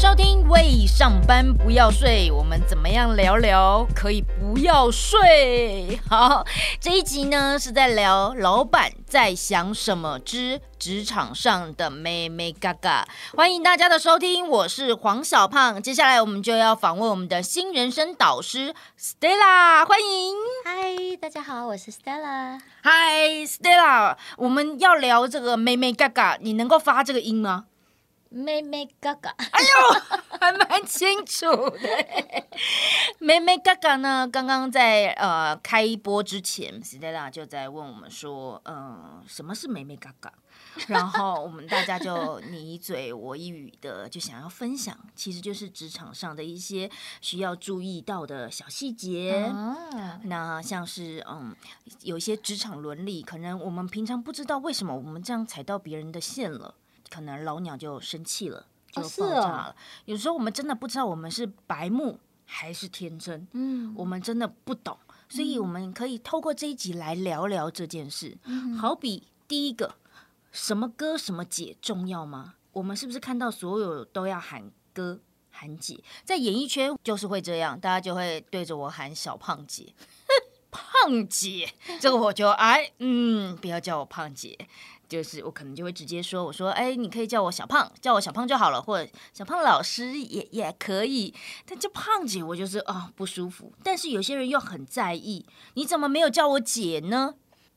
收听，喂，上班不要睡，我们怎么样聊聊可以不要睡？好，这一集呢是在聊老板在想什么之职场上的妹妹嘎嘎。欢迎大家的收听，我是黄小胖。接下来我们就要访问我们的新人生导师 Stella，欢迎。嗨，大家好，我是 Stella。嗨，Stella，我们要聊这个妹妹嘎嘎，你能够发这个音吗？眉眉角角，哎呦，还蛮清楚的。妹妹嘎嘎呢，刚刚在呃开播之前，Stella 就在问我们说，嗯、呃，什么是妹妹嘎嘎？然后我们大家就你一嘴我一语的，就想要分享，其实就是职场上的一些需要注意到的小细节。啊、那像是嗯，有一些职场伦理，可能我们平常不知道为什么我们这样踩到别人的线了。可能老鸟就生气了，就爆炸了。哦哦、有时候我们真的不知道我们是白目还是天真，嗯，我们真的不懂，所以我们可以透过这一集来聊聊这件事。嗯、好比第一个，什么哥什么姐重要吗？我们是不是看到所有都要喊哥喊姐？在演艺圈就是会这样，大家就会对着我喊小胖姐、胖姐，这个我就哎，嗯，不要叫我胖姐。就是我可能就会直接说，我说，哎，你可以叫我小胖，叫我小胖就好了，或者小胖老师也也可以。但叫胖姐，我就是啊、不舒服。但是有些人又很在意，你怎么没有叫我姐呢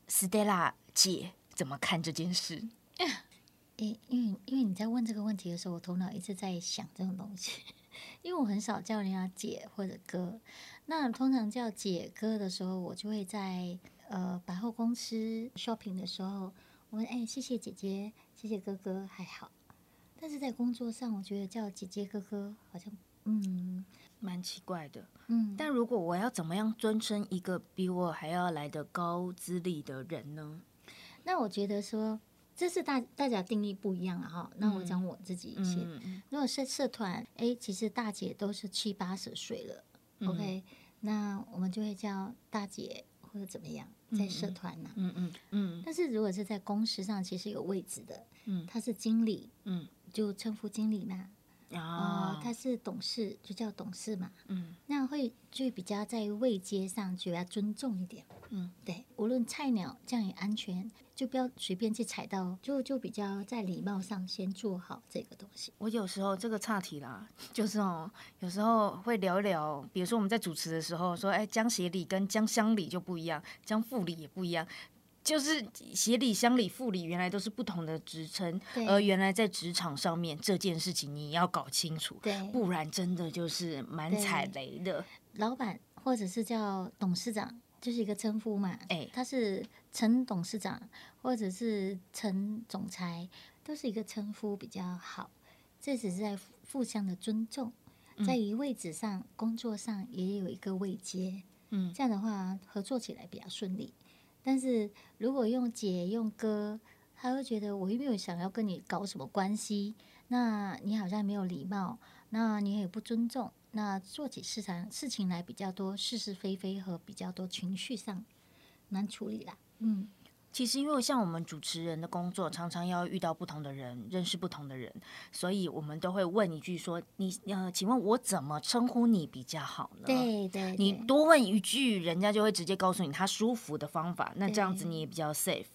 ？Stella 姐怎么看这件事？因，因为因为你在问这个问题的时候，我头脑一直在想这种东西。因为我很少叫人家姐或者哥，那通常叫姐哥的时候，我就会在呃百货公司 shopping 的时候。我说：“哎，谢谢姐姐，谢谢哥哥，还好。但是在工作上，我觉得叫姐姐哥哥好像嗯蛮奇怪的。嗯，但如果我要怎么样尊称一个比我还要来的高资历的人呢？那我觉得说这是大大家定义不一样了哈。那我讲我自己先。嗯、如果是社团，哎，其实大姐都是七八十岁了。嗯、OK，那我们就会叫大姐。”或者怎么样，在社团呢、啊？嗯嗯嗯。但是如果是在公司上，其实有位置的，嗯，他是经理，嗯，就称呼经理嘛。啊、哦，他是董事，就叫董事嘛。嗯，那样会就比较在位阶上就要尊重一点。嗯，对，无论菜鸟这样也安全，就不要随便去踩到，就就比较在礼貌上先做好这个东西。我有时候这个岔题啦，就是哦，有时候会聊一聊，比如说我们在主持的时候说，哎，江协理跟江乡理就不一样，江副理也不一样。就是协理、乡里、副理，原来都是不同的职称，对而原来在职场上面这件事情你要搞清楚，对不然真的就是蛮踩雷的。老板或者是叫董事长，就是一个称呼嘛，哎，他是陈董事长或者是陈总裁，都是一个称呼比较好。这只是在互相的尊重，在于位置上、嗯、工作上也有一个位阶，嗯，这样的话合作起来比较顺利。但是如果用姐用哥，他会觉得我又没有想要跟你搞什么关系，那你好像没有礼貌，那你也不尊重，那做起事情事情来比较多是是非非和比较多情绪上难处理啦。嗯。其实，因为像我们主持人的工作，常常要遇到不同的人，认识不同的人，所以我们都会问一句说：“你呃，请问我怎么称呼你比较好呢？”对对，对，你多问一句，人家就会直接告诉你他舒服的方法。那这样子你也比较 safe。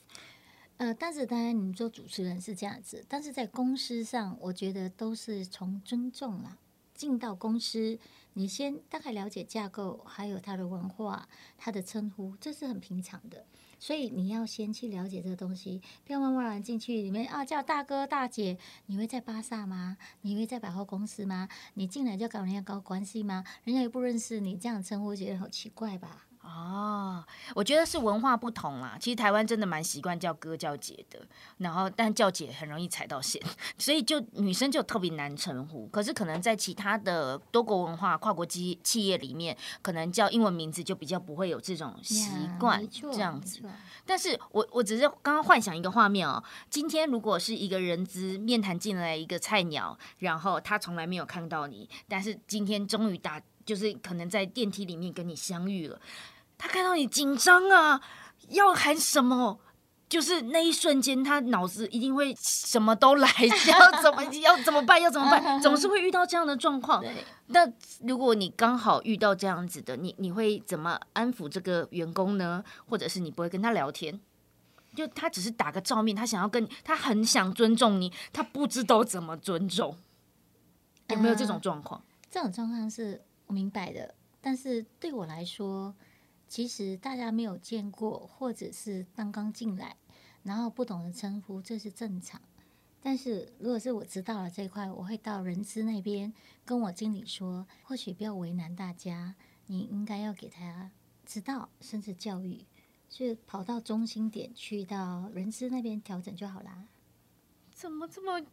呃，但是当然，你做主持人是这样子，但是在公司上，我觉得都是从尊重啦。进到公司，你先大概了解架构，还有他的文化、他的称呼，这是很平常的。所以你要先去了解这个东西，不要贸贸然进去里面啊，叫大哥大姐。你会在巴萨吗？你会在百货公司吗？你进来就搞人家搞关系吗？人家又不认识你，这样称呼觉得好奇怪吧？哦，我觉得是文化不同啦。其实台湾真的蛮习惯叫哥叫姐的，然后但叫姐很容易踩到线，所以就女生就特别难称呼。可是可能在其他的多国文化、跨国企企业里面，可能叫英文名字就比较不会有这种习惯这样子。但是我我只是刚刚幻想一个画面哦，今天如果是一个人资面谈进来一个菜鸟，然后他从来没有看到你，但是今天终于打，就是可能在电梯里面跟你相遇了。他看到你紧张啊，要喊什么？就是那一瞬间，他脑子一定会什么都来，要怎么要怎么办？要怎么办？总是会遇到这样的状况。那如果你刚好遇到这样子的，你你会怎么安抚这个员工呢？或者是你不会跟他聊天？就他只是打个照面，他想要跟你，他很想尊重你，他不知道怎么尊重。有没有这种状况？呃，这种状况是我明白的，但是对我来说。其实大家没有见过，或者是刚刚进来，然后不懂得称呼，这是正常。但是如果是我知道了这块，我会到人资那边跟我经理说，或许不要为难大家，你应该要给他知道，甚至教育，就跑到中心点去到人资那边调整就好啦。怎么这么？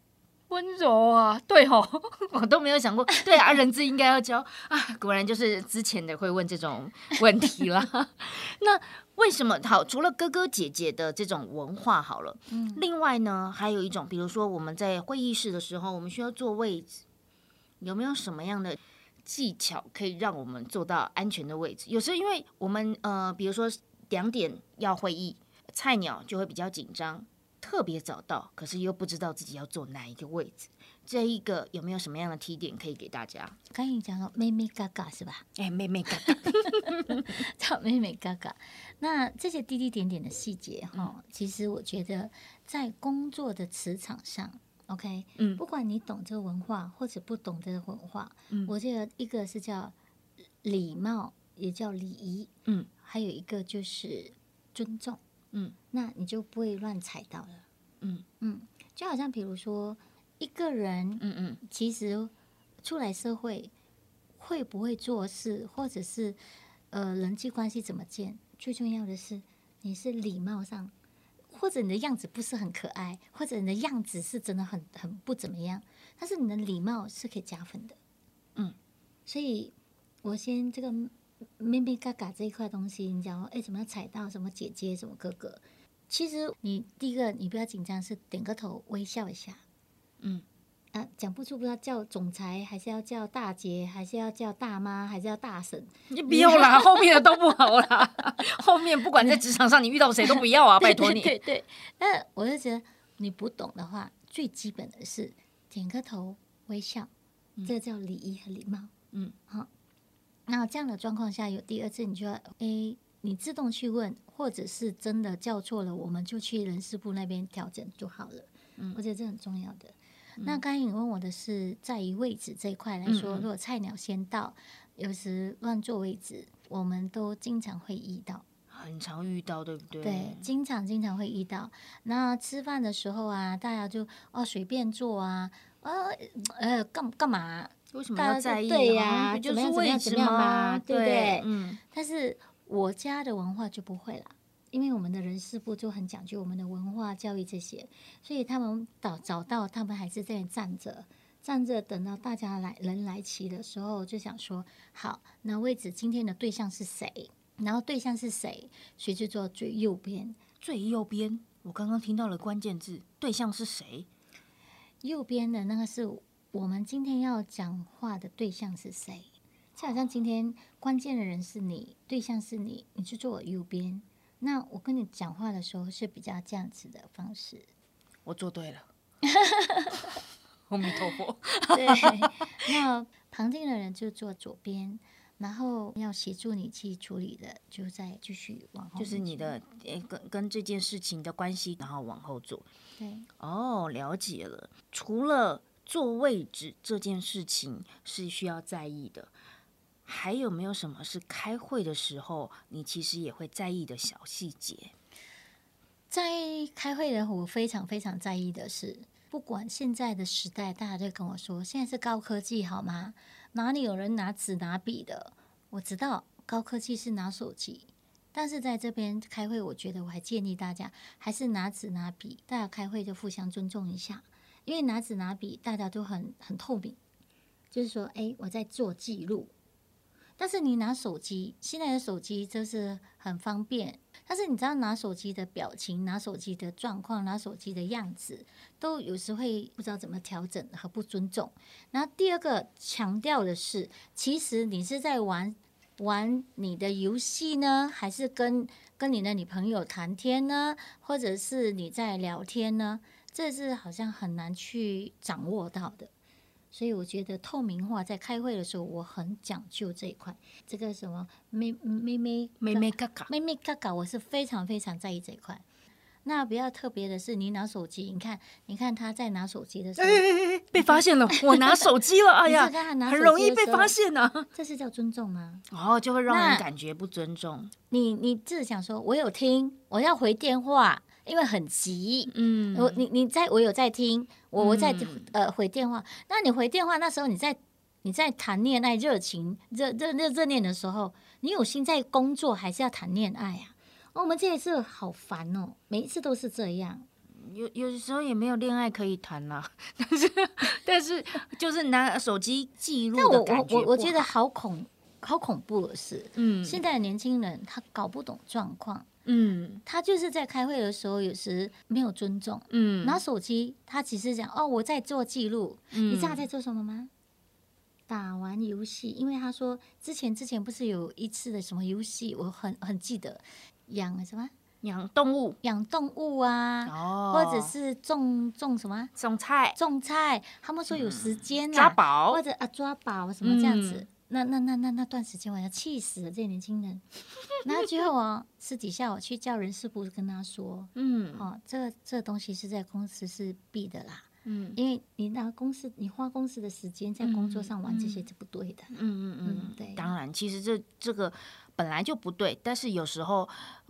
温柔啊，对吼，我都没有想过，对啊，人资应该要教啊，果然就是之前的会问这种问题了。那为什么好？除了哥哥姐姐的这种文化好了，嗯，另外呢，还有一种，比如说我们在会议室的时候，我们需要坐位置，有没有什么样的技巧可以让我们坐到安全的位置？有时候因为我们呃，比如说两点要会议，菜鸟就会比较紧张。特别找到，可是又不知道自己要坐哪一个位置，这一个有没有什么样的提点可以给大家？刚你讲到妹妹嘎嘎是吧？哎，妹妹嘎嘎，叫妹妹嘎嘎。那这些滴滴点点的细节哈，其实我觉得在工作的磁场上，OK，嗯，不管你懂这个文化或者不懂这个文化，嗯，我觉得一个是叫礼貌，也叫礼仪，嗯，还有一个就是尊重。嗯，那你就不会乱踩到了。嗯嗯，就好像比如说一个人，嗯嗯，其实出来社会会不会做事，或者是呃人际关系怎么建，最重要的是你是礼貌上，或者你的样子不是很可爱，或者你的样子是真的很很不怎么样，但是你的礼貌是可以加分的。嗯，所以我先这个。咪咪嘎嘎这一块东西，你讲哎，怎么样踩到什么姐姐什么哥哥？其实你第一个你不要紧张，是点个头微笑一下。嗯啊，讲不出不知道叫总裁，还是要叫大姐，还是要叫大妈，还是要大婶？你不要啦，后面的都不好啦。后面不管在职场上你遇到谁都不要啊，拜托你。对对，对，但我就觉得你不懂的话，最基本的是点个头微笑，嗯、这叫礼仪和礼貌。嗯，好。那这样的状况下，有第二次，你就要诶，你自动去问，或者是真的叫错了，我们就去人事部那边调整就好了。嗯，我觉得这很重要的。嗯、那刚才你问我的是，在于位置这一块来说，嗯嗯，如果菜鸟先到，有时乱坐位置，我们都经常会遇到，很常遇到，对不对？对，经常经常会遇到。那吃饭的时候啊，大家就哦随便坐啊，呃呃干干嘛？为什么要在意？对呀、啊，就是位置嘛，对不对？嗯。但是我家的文化就不会啦，因为我们的人事部就很讲究我们的文化教育这些，所以他们找找到，他们还是在站着，站着等到大家来人来齐的时候，就想说：好，那位置今天的对象是谁？然后对象是谁？谁就坐最右边？最右边？我刚刚听到了关键字，对象是谁？右边的那个是。我们今天要讲话的对象是谁？就好像今天关键的人是你，对象是你，你去坐我右边。那我跟你讲话的时候是比较这样子的方式。我做对了，阿弥陀佛。对，那旁听的人就坐左边，然后要协助你去处理的，就再继续往后。就是你的诶，跟跟这件事情的关系，然后往后做。对，哦，了解了。除了坐位置这件事情是需要在意的，还有没有什么是开会的时候你其实也会在意的小细节？在开会的我非常非常在意的是，不管现在的时代，大家都跟我说现在是高科技好吗？哪里有人拿纸拿笔的？我知道高科技是拿手机，但是在这边开会，我觉得我还建议大家还是拿纸拿笔，大家开会就互相尊重一下。因为拿纸拿笔，大家都很很透明，就是说，哎，我在做记录。但是你拿手机，现在的手机就是很方便。但是你知道，拿手机的表情、拿手机的状况、拿手机的样子，都有时会不知道怎么调整和不尊重。然后第二个强调的是，其实你是在玩玩你的游戏呢，还是跟跟你的女朋友谈天呢，或者是你在聊天呢？这是好像很难去掌握到的。所以我觉得透明化在开会的时候，我很讲究这一块。这个什么妹妹妹妹妹嘎嘎妹妹嘎嘎，我是非常非常在意这一块。那比较特别的是，你拿手机，你看，你看他在拿手机的时候，欸、被发现了，我拿手机了，哎呀，很容易被发现呢、啊。这是叫尊重吗？哦，就会让人感觉不尊重。你你自己想说，我有听，我要回电话，因为很急。嗯，我你你在我有在听，我我在、嗯、呃回电话。那你回电话那时候，你在你在谈恋爱热情热热热热恋的时候，你有心在工作，还是要谈恋爱啊？哦、我们这一次好烦哦，每一次都是这样。有有时候也没有恋爱可以谈啦，但是但是就是拿手机记录的感觉。我我我觉得好恐好恐怖的是，嗯，现在的年轻人他搞不懂状况，嗯，他就是在开会的时候有时没有尊重，嗯，拿手机他只是讲哦我在做记录，嗯、你知道他在做什么吗？打完游戏，因为他说之前之前不是有一次的什么游戏，我很很记得。养什么？养动物？养动物啊，哦、或者是种种什么？种菜？种菜？他们说有时间、啊嗯、抓宝，或者啊抓宝什么这样子？嗯、那那那那那段时间，我要气死了这些年轻人。然后最后啊，私底下我去叫人事部跟他说，嗯，哦，这个这个东西是在公司是必的啦，嗯，因为你拿公司你花公司的时间在工作上玩这些是不对的，嗯嗯嗯，嗯，对，当然，其实这这个。本来就不对，但是有时候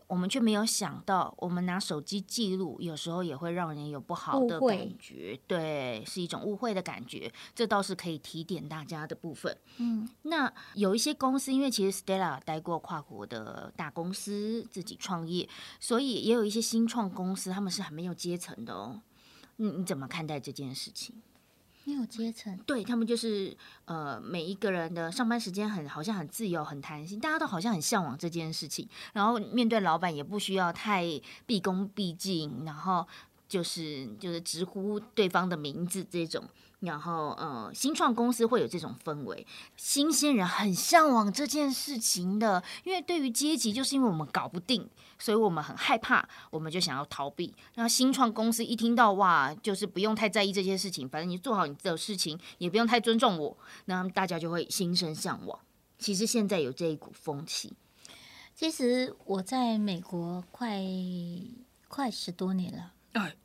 我们却没有想到，我们拿手机记录，有时候也会让人有不好的感觉，对，是一种误会的感觉。这倒是可以提点大家的部分。嗯，那有一些公司，因为其实 Stella 待过跨国的大公司，自己创业，所以也有一些新创公司，他们是很没有阶层的哦。你你怎么看待这件事情？没有阶层，对他们就是呃，每一个人的上班时间很好像很自由、很弹性，大家都好像很向往这件事情。然后面对老板也不需要太毕恭毕敬，然后就是就是直呼对方的名字这种。然后，呃，新创公司会有这种氛围，新鲜人很向往这件事情的，因为对于阶级，就是因为我们搞不定，所以我们很害怕，我们就想要逃避。那新创公司一听到哇，就是不用太在意这些事情，反正你做好你的事情，也不用太尊重我，那大家就会心生向往。其实现在有这一股风气。其实我在美国快快十多年了。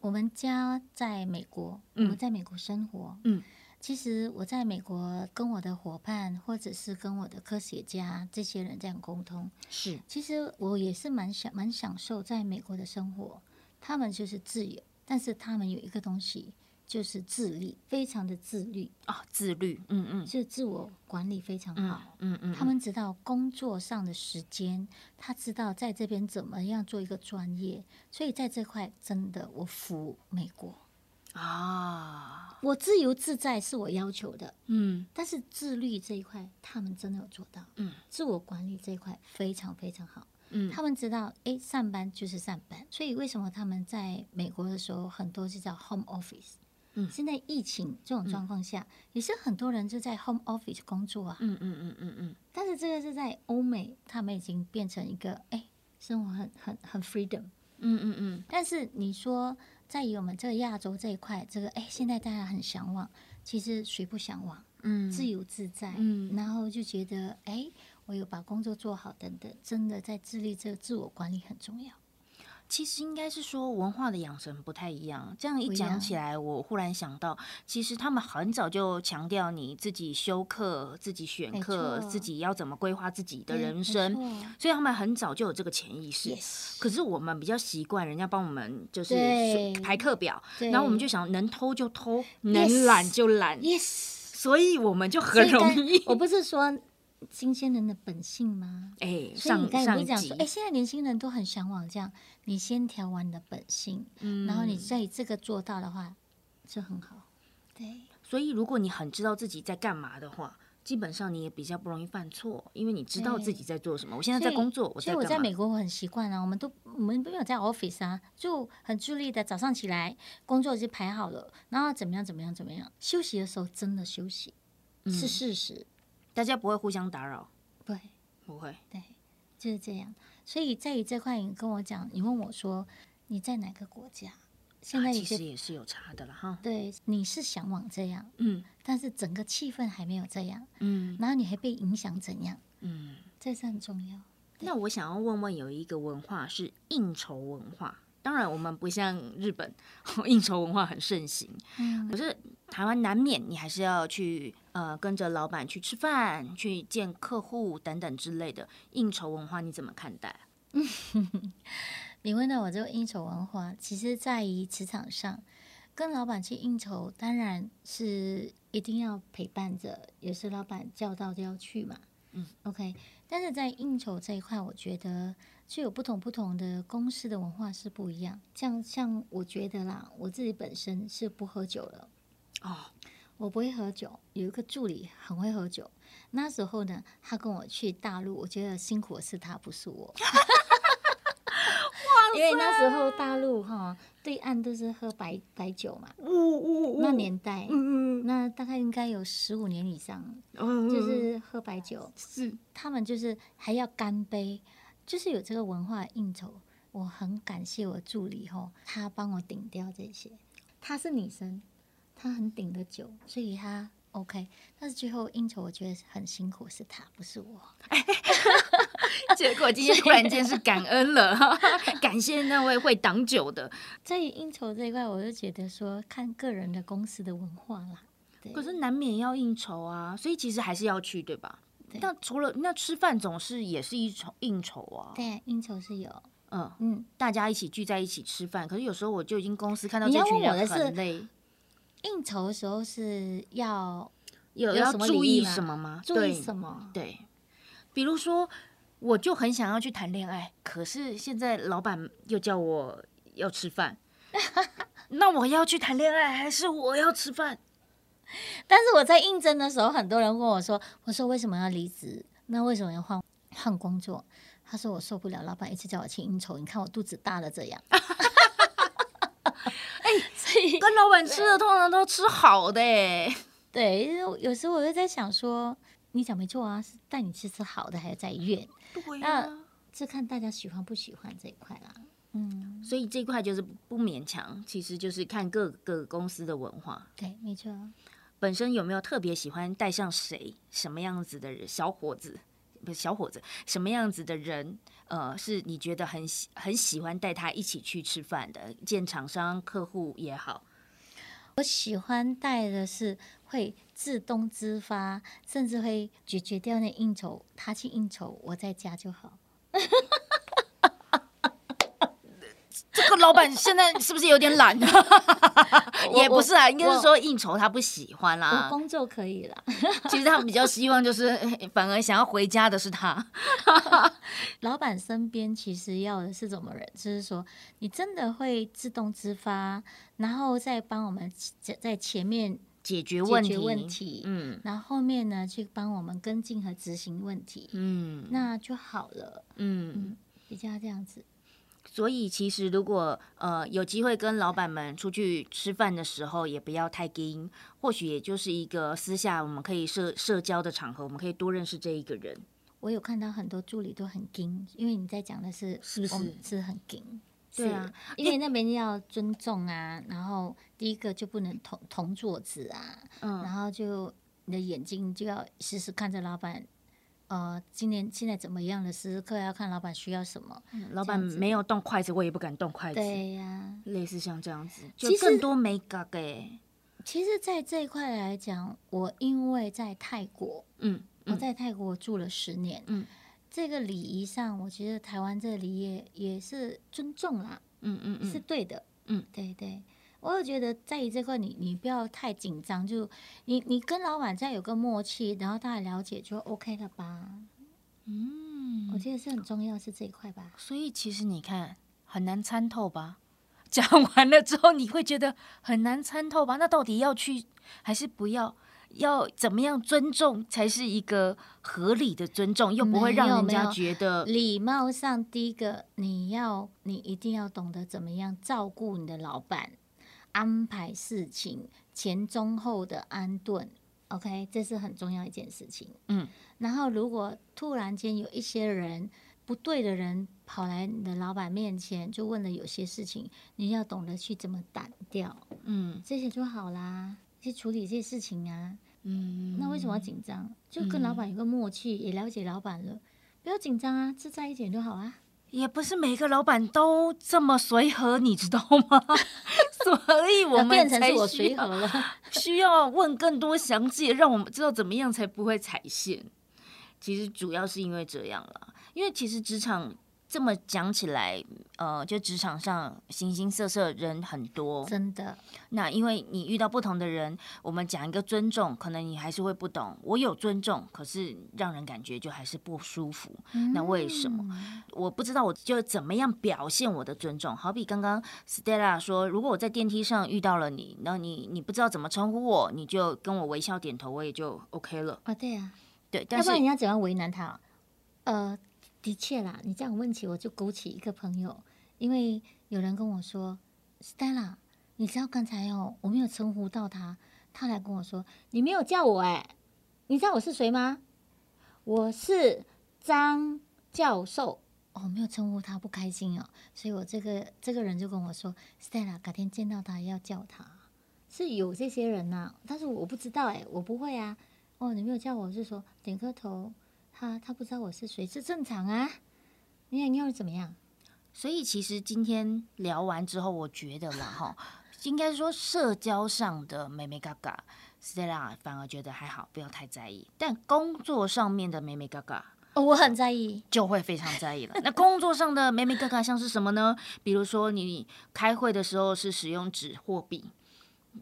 我们家在美国，我们在美国生活。嗯，其实我在美国跟我的伙伴，或者是跟我的科学家这些人这样沟通，是。其实我也是蛮享蛮享受在美国的生活。他们就是自由，但是他们有一个东西。就是自律，非常的自律。啊，自律，嗯嗯，就自我管理非常好，嗯嗯，嗯，他们知道工作上的时间，他知道在这边怎么样做一个专业，所以在这块真的我服美国啊，我自由自在是我要求的，嗯，但是自律这一块他们真的有做到，嗯，自我管理这一块非常非常好，嗯，他们知道，哎，上班就是上班，所以为什么他们在美国的时候很多是叫 home office。嗯，现在疫情这种状况下，嗯，也是很多人就在 home office 工作啊。嗯嗯嗯嗯嗯。但是这个是在欧美，他们已经变成一个哎，生活很很很 freedom。嗯嗯嗯。但是你说在于我们这个亚洲这一块，这个哎，现在大家很向往，其实谁不向往？嗯，自由自在。嗯。然后就觉得哎，我有把工作做好等等，真的在自律这个自我管理很重要。其实应该是说文化的养成不太一样。这样一讲起来，我忽然想到，其实他们很早就强调你自己修课、自己选课、自己要怎么规划自己的人生，所以他们很早就有这个潜意识。可是我们比较习惯人家帮我们就是排课表，然后我们就想能偷就偷，能懒就懒。所以我们就很容易。我不是说。新鲜人的本性吗？哎、欸，所以你刚才不是讲说，哎、欸，现在年轻人都很向往这样，你先调完你的本性，嗯，然后你在这个做到的话，就很好。对，所以如果你很知道自己在干嘛的话，基本上你也比较不容易犯错，因为你知道自己在做什么。我现在在工作？所以我在美国我很习惯啊，我们都我们没有在 office 啊，就很注意的早上起来工作就排好了，然后怎么样怎么样怎么样，休息的时候真的休息，嗯、是事实。大家不会互相打扰，对，不会。对，就是这样。所以在于这块，你跟我讲，你问我说你在哪个国家？现在其实也是有差的了哈。对，你是向往这样，嗯，但是整个气氛还没有这样，嗯，然后你还被影响怎样？嗯，这是很重要。那我想要问问，有一个文化是应酬文化，当然我们不像日本，应酬文化很盛行，嗯，可是台湾难免你还是要去呃跟着老板去吃饭、去见客户等等之类的应酬文化，你怎么看待？你问到我这个应酬文化，其实在于职场上，跟老板去应酬，当然是一定要陪伴着，也是老板叫到就要去嘛。嗯，OK。但是在应酬这一块，我觉得就有不同不同的公司的文化是不一样。像像我觉得啦，我自己本身是不喝酒的哦，我不会喝酒。有一个助理很会喝酒，那时候呢，他跟我去大陆，我觉得辛苦的是他，不是我。因为那时候大陆哈对岸都是喝白白酒嘛，那年代，那大概应该有十五年以上，就是喝白酒，是他们就是还要干杯，就是有这个文化应酬。我很感谢我助理吼，他帮我顶掉这些。她是女生，她很顶得酒，所以她 OK。但是最后应酬我觉得很辛苦，是她不是我。结果今天突然间是感恩了，感谢那位会挡酒的。在应酬这一块，我就觉得说看个人的公司的文化啦。可是难免要应酬啊，所以其实还是要去，对吧？对。那除了那吃饭，总是也是一种应酬啊。对，应酬是有。嗯嗯，大家一起聚在一起吃饭。可是有时候我就已经公司看到这群人很累。应酬的时候是要有要注意什么吗？注意什么？对，比如说。我就很想要去谈恋爱，可是现在老板又叫我要吃饭，那我要去谈恋爱还是我要吃饭？但是我在应征的时候，很多人问我说：“我说为什么要离职？那为什么要换换工作？”他说：“我受不了，老板一直叫我去应酬，你看我肚子大了这样。”哎，所以跟老板吃的通常都吃好的哎。对，有时候我就在想说。你讲没错啊，是带你去吃好的，还是在院？对呀、啊，那是看大家喜欢不喜欢这一块啦。嗯，所以这一块就是不勉强，其实就是看各个公司的文化。对，没错。本身有没有特别喜欢带上谁？什么样子的人？小伙子不是小伙子，什么样子的人？呃，是你觉得很喜很喜欢带他一起去吃饭的，见厂商客户也好。我喜欢带的是会自动自发，甚至会解决掉那应酬，他去应酬，我在家就好。这个老板现在是不是有点懒？也不是啊，应该是说应酬他不喜欢啦。工作可以啦。其实他们比较希望就是，反而想要回家的是他。老板身边其实要的是什么人？就是说，你真的会自动自发，然后再帮我们在前面解决问题，解决问题，嗯，然后后面呢去帮我们跟进和执行问题，嗯，那就好了，嗯，嗯，比较这样子。所以其实如果呃有机会跟老板们出去吃饭的时候，也不要太硬，或许也就是一个私下我们可以社社交的场合，我们可以多认识这一个人。我有看到很多助理都很硬，因为你在讲的是是不是是很硬？对啊，因为那边要尊重啊，然后第一个就不能同同桌子啊，嗯，然后就你的眼睛就要时时看着老板。呃，今年现在怎么样的时时刻要看老板需要什么。嗯、老板没有动筷子，我也不敢动筷子。对呀、啊，类似像这样子，就更多美感给。其实，在这一块来讲，我因为在泰国，嗯，嗯我在泰国住了十年，嗯，这个礼仪上，我觉得台湾这个礼仪也是尊重啦，嗯嗯嗯，是对的，嗯，对对。我就觉得在于这块，你你不要太紧张，就你你跟老板再有个默契，然后大家了解就 OK 了吧？嗯，我觉得是很重要，是这一块吧。所以其实你看很难参透吧？讲完了之后你会觉得很难参透吧？那到底要去还是不要？要怎么样尊重才是一个合理的尊重，又不会让人家觉得礼貌上第一个你要你一定要懂得怎么样照顾你的老板。安排事情前中后的安顿，OK，这是很重要一件事情。嗯，然后如果突然间有一些人不对的人跑来你的老板面前，就问了有些事情，你要懂得去怎么挡掉。嗯，这些就好啦，去处理这些事情啊。嗯，那为什么要紧张？就跟老板有个默契，嗯、也了解老板了，不要紧张啊，自在一点就好啊。也不是每个老板都这么随和，你知道吗？所以我们变成是我随和了，需要问更多详细，让我们知道怎么样才不会踩线。其实主要是因为这样了，因为其实职场。这么讲起来，呃，就职场上形形色色人很多，真的。那因为你遇到不同的人，我们讲一个尊重，可能你还是会不懂。我有尊重，可是让人感觉就还是不舒服。嗯、那为什么？我不知道，我就怎么样表现我的尊重？好比刚刚 Stella 说，如果我在电梯上遇到了你，那你你不知道怎么称呼我，你就跟我微笑点头，我也就 OK 了。啊、哦，对啊，对，但是要不然你要怎样为难他？呃。的确啦，你这样问起，我就勾起一个朋友，因为有人跟我说，Stella，你知道刚才哦，我没有称呼到他，他来跟我说，你没有叫我哎，你知道我是谁吗？我是张教授，哦，没有称呼他，不开心哦，所以我这个这个人就跟我说，Stella，改天见到他要叫他，是有这些人呐、但是我不知道哎，我不会啊，哦，你没有叫我，是说点个头。他他不知道我是谁，这正常啊。你想要怎么样？所以其实今天聊完之后，我觉得啦哈，应该说社交上的美美嘎嘎，Stella 反而觉得还好，不要太在意。但工作上面的美美嘎嘎，哦，我很在意，就会非常在意了。那工作上的美美嘎嘎像是什么呢？比如说你开会的时候是使用纸或笔。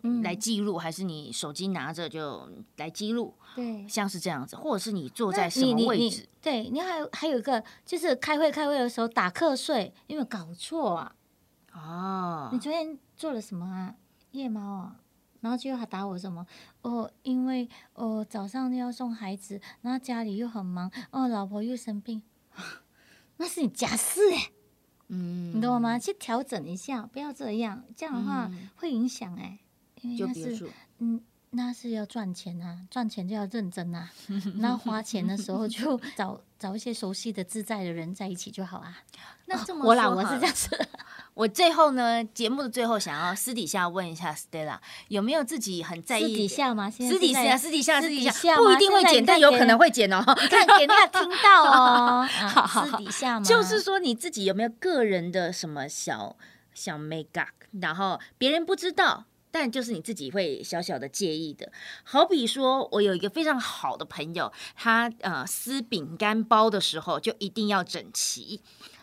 嗯，来记录还是你手机拿着就来记录？对，像是这样子，或者是你坐在什么位置？对你还有还有一个就是开会开会的时候打瞌睡，有没有搞错啊？哦，你昨天做了什么啊？夜猫啊？然后就还打我什么？哦，因为哦早上要送孩子，然后家里又很忙，哦老婆又生病，那是你家事哎。嗯，你懂我吗？去调整一下，不要这样，这样的话会影响哎。因为那是，嗯，那是要赚钱啊，赚钱就要认真啊。那花钱的时候就找找一些熟悉的、自在的人在一起就好啊。那这么我老婆是这样子。我最后呢，节目的最后，想要私底下问一下 Stella，有没有自己很在意？私底下吗？私底下，私底下，私底下，不一定会剪，但有可能会剪哦。你看，给人家听到哦。好，私底下吗？就是说你自己有没有个人的什么小小 make up，然后别人不知道。但就是你自己会小小的介意的，好比说，我有一个非常好的朋友，他呃撕饼干包的时候就一定要整齐，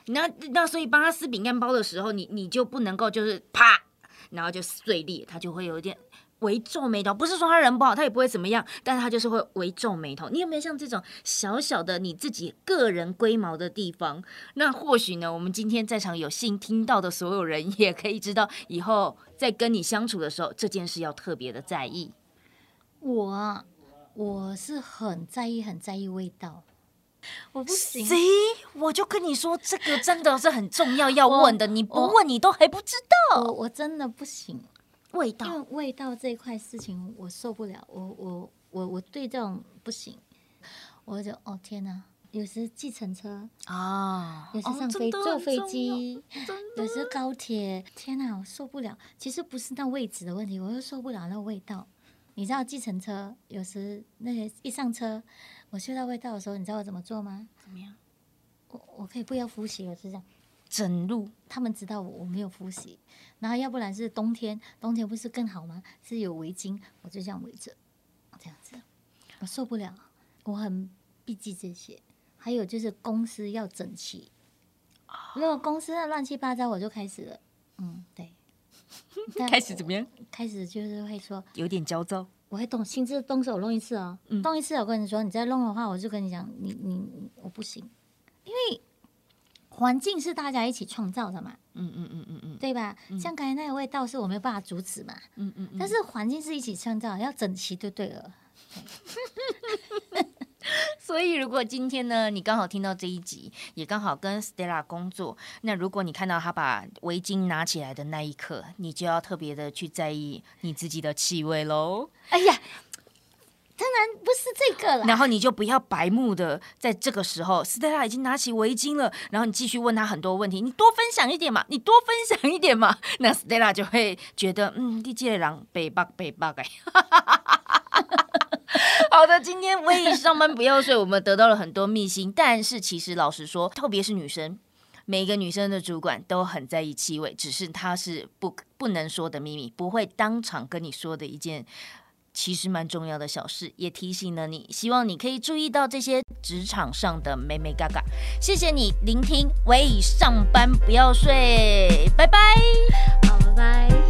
那那所以帮他撕饼干包的时候，你你就不能够就是啪，然后就碎裂，他就会有点。微皱眉头，不是说他人不好，他也不会怎么样，但是他就是会微皱眉头。你有没有像这种小小的你自己个人龟毛的地方？那或许呢，我们今天在场有幸听到的所有人，也可以知道，以后在跟你相处的时候，这件事要特别的在意。我我是很在意，很在意味道。我不行，我就跟你说，这个真的是很重要要问的，你不问你都还不知道。我我真的不行。味道，因为味道这一块事情我受不了，我我我我对这种不行，我就哦天哪，有时计程车啊，有时上飞、哦、坐飞机，有时高铁，天哪，我受不了。其实不是那位置的问题，我又受不了那味道。你知道计程车有时那些一上车，我嗅到味道的时候，你知道我怎么做吗？怎么样？我我可以不要呼吸，我是这样。整路，他们知道我我没有复习，然后要不然是冬天，冬天不是更好吗？是有围巾，我就这样围着，这样子，我受不了，我很避忌这些。还有就是公司要整齐，如果公司乱七八糟，我就开始了，嗯，对，开始怎么样？开始就是会说有点焦躁，我会动，亲自动手弄一次哦，嗯、动一次，我跟你说，你再弄的话，我就跟你讲，你你我不行。环境是大家一起创造的嘛，嗯嗯嗯嗯嗯，对吧？嗯、像刚才那个味道是我没有办法阻止嘛，嗯嗯，嗯，但是环境是一起创造，要整齐就对了。对 所以如果今天呢，你刚好听到这一集，也刚好跟 Stella 工作，那如果你看到他把围巾拿起来的那一刻，你就要特别的去在意你自己的气味喽。哎呀！当然不是这个了。然后你就不要白目的在这个时候，Stella 已经拿起围巾了，然后你继续问他很多问题，你多分享一点嘛，你多分享一点嘛，那 Stella 就会觉得，嗯，你这个人北北北北哎。好的，今天喂上班不要睡，我们得到了很多秘辛。但是其实老实说，特别是女生，每个女生的主管都很在意气味，只是她是不不能说的秘密，不会当场跟你说的一件其实蛮重要的小事。也提醒了你，希望你可以注意到这些职场上的美美嘎嘎。谢谢你聆听，喂上班不要睡，拜拜，好，拜拜。